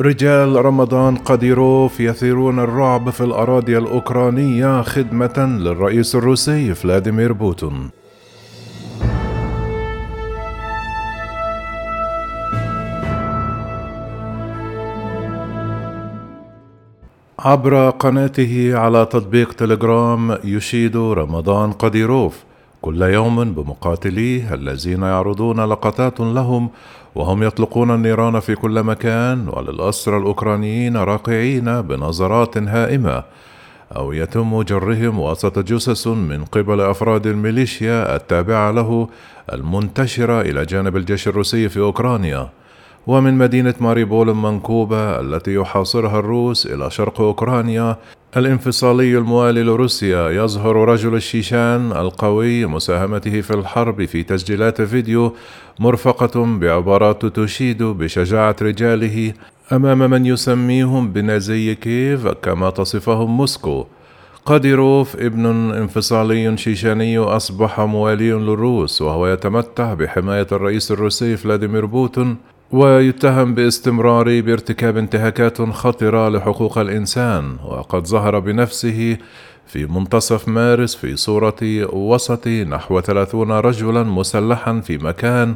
رجال رمضان قديروف يثيرون الرعب في الأراضي الأوكرانية خدمة للرئيس الروسي فلاديمير بوتين عبر قناته على تطبيق تليجرام يشيد رمضان قديروف كل يوم بمقاتليه الذين يعرضون لقطات لهم وهم يطلقون النيران في كل مكان وللأسرى الأوكرانيين راقعين بنظرات هائمة أو يتم جرهم وسط جثث من قبل أفراد الميليشيا التابعة له المنتشرة إلى جانب الجيش الروسي في أوكرانيا. ومن مدينة ماريبول المنكوبة التي يحاصرها الروس إلى شرق أوكرانيا الانفصالي الموالي لروسيا يظهر رجل الشيشان القوي مساهمته في الحرب في تسجيلات فيديو مرفقة بعبارات تشيد بشجاعة رجاله أمام من يسميهم بنازي كيف كما تصفهم موسكو. قاديروف ابن انفصالي شيشاني أصبح موالي للروس وهو يتمتع بحماية الرئيس الروسي فلاديمير بوتين ويتهم باستمرار بارتكاب انتهاكات خطرة لحقوق الإنسان وقد ظهر بنفسه في منتصف مارس في صورة وسط نحو ثلاثون رجلا مسلحا في مكان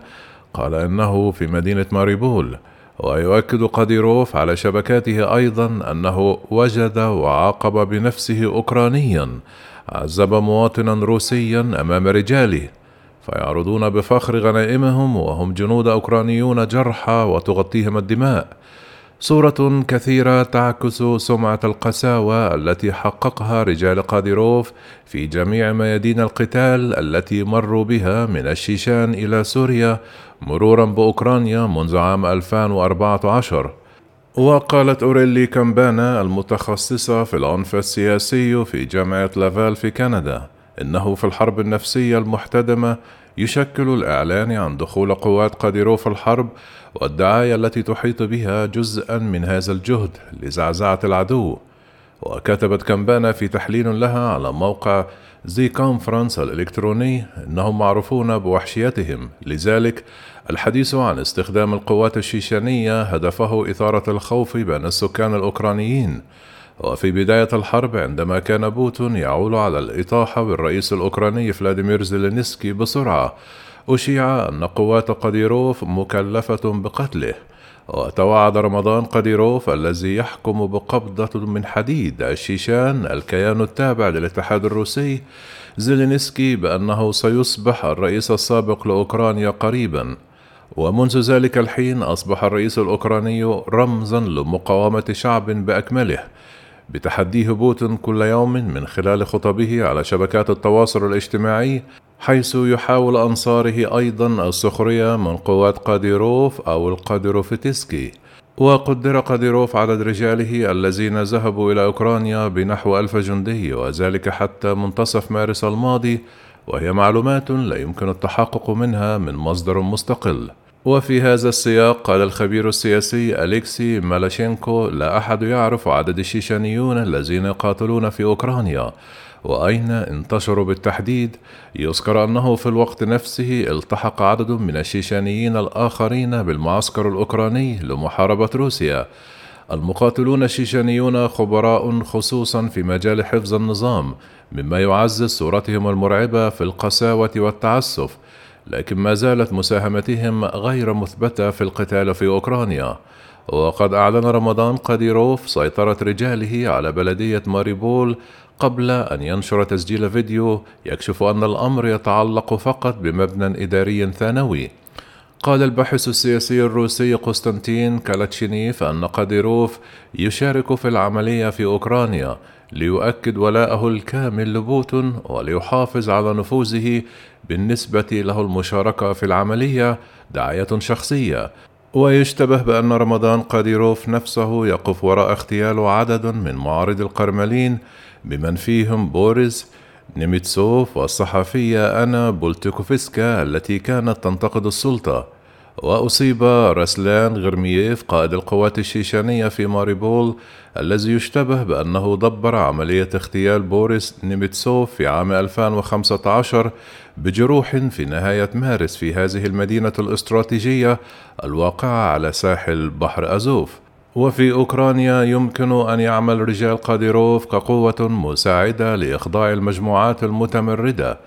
قال إنه في مدينة ماريبول ويؤكد قاديروف على شبكاته أيضا أنه وجد وعاقب بنفسه أوكرانيا عذب مواطنا روسيا أمام رجاله. فيعرضون بفخر غنائمهم وهم جنود أوكرانيون جرحى وتغطيهم الدماء. صورة كثيرة تعكس سمعة القساوة التي حققها رجال قاديروف في جميع ميادين القتال التي مروا بها من الشيشان إلى سوريا مرورا بأوكرانيا منذ عام 2014 وقالت أوريلي كامبانا المتخصصة في العنف السياسي في جامعة لافال في كندا إنه في الحرب النفسية المحتدمة يشكل الإعلان عن دخول قوات قاديروف الحرب والدعاية التي تحيط بها جزءا من هذا الجهد لزعزعة العدو. وكتبت كامبانا في تحليل لها على موقع The Conversation الإلكتروني أنهم معروفون بوحشيتهم. لذلك الحديث عن استخدام القوات الشيشانية هدفه إثارة الخوف بين السكان الأوكرانيين. وفي بداية الحرب عندما كان بوتين يعول على الإطاحة بالرئيس الأوكراني فلاديمير زيلينسكي بسرعة أشيع أن قوات قديروف مكلفة بقتله. وتوعد رمضان قديروف الذي يحكم بقبضة من حديد الشيشان الكيان التابع للاتحاد الروسي زيلينسكي بأنه سيصبح الرئيس السابق لأوكرانيا قريبا. ومنذ ذلك الحين أصبح الرئيس الأوكراني رمزا لمقاومة شعب بأكمله. بتحديه بوتين كل يوم من خلال خطبه على شبكات التواصل الاجتماعي حيث يحاول أنصاره أيضا السخرية من قوات قاديروف أو القاديروفتسكي. وقدر قاديروف عدد رجاله الذين ذهبوا إلى أوكرانيا بنحو ألف جندي وذلك حتى منتصف مارس الماضي وهي معلومات لا يمكن التحقق منها من مصدر مستقل. وفي هذا السياق قال الخبير السياسي أليكسي مالاشينكو لا أحد يعرف عدد الشيشانيون الذين يقاتلون في أوكرانيا وأين انتشروا بالتحديد؟ يذكر أنه في الوقت نفسه التحق عدد من الشيشانيين الآخرين بالمعسكر الأوكراني لمحاربة روسيا. المقاتلون الشيشانيون خبراء خصوصا في مجال حفظ النظام مما يعزز صورتهم المرعبة في القساوة والتعسف لكن ما زالت مساهمتهم غير مثبتة في القتال في أوكرانيا. وقد أعلن رمضان قاديروف سيطرة رجاله على بلدية ماريبول قبل أن ينشر تسجيل فيديو يكشف أن الأمر يتعلق فقط بمبنى إداري ثانوي. قال الباحث السياسي الروسي قسطنطين كالاتشيف أن قاديروف يشارك في العملية في أوكرانيا ليؤكد ولاءه الكامل لبوتين وليحافظ على نفوذه بالنسبة له المشاركة في العملية دعاية شخصية. ويشتبه بأن رمضان قاديروف نفسه يقف وراء اغتيال عدد من معارضي الكرملين بمن فيهم بوريس نيمتسوف والصحفية آنا بوليتكوفسكايا التي كانت تنتقد السلطة وأصيب رسلان غرمييف قائد القوات الشيشانية في ماريبول الذي يشتبه بأنه دبر عملية اغتيال بوريس نيميتسوف في عام 2015 بجروح في نهاية مارس في هذه المدينة الاستراتيجية الواقعة على ساحل بحر أزوف. وفي أوكرانيا يمكن أن يعمل رجال قاديروف كقوة مساعدة لإخضاع المجموعات المتمردة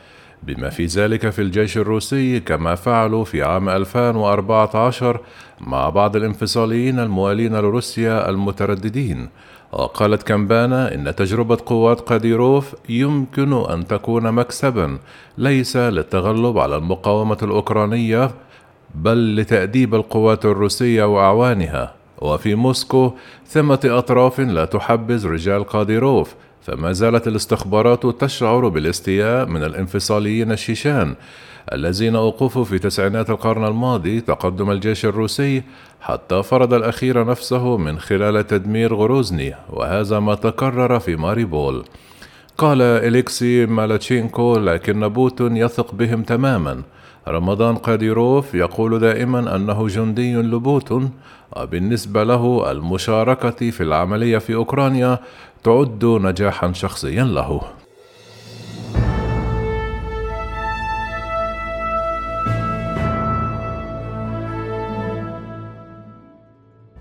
بما في ذلك في الجيش الروسي كما فعلوا في عام 2014 مع بعض الانفصاليين الموالين لروسيا المترددين. وقالت كامبانا إن تجربة قوات قاديروف يمكن أن تكون مكسبا ليس للتغلب على المقاومة الأوكرانية بل لتأديب القوات الروسية وأعوانها. وفي موسكو ثمة أطراف لا تحبذ رجال قاديروف فما زالت الاستخبارات تشعر بالاستياء من الانفصاليين الشيشان الذين أوقفوا في تسعينات القرن الماضي تقدم الجيش الروسي حتى فرض الأخير نفسه من خلال تدمير غروزني وهذا ما تكرر في ماريبول. قال أليكسي مالاشينكو لكن بوتين يثق بهم تماما. رمضان قاديروف يقول دائما أنه جندي لبوتين وبالنسبة له المشاركة في العملية في أوكرانيا تعد نجاحا شخصيا له.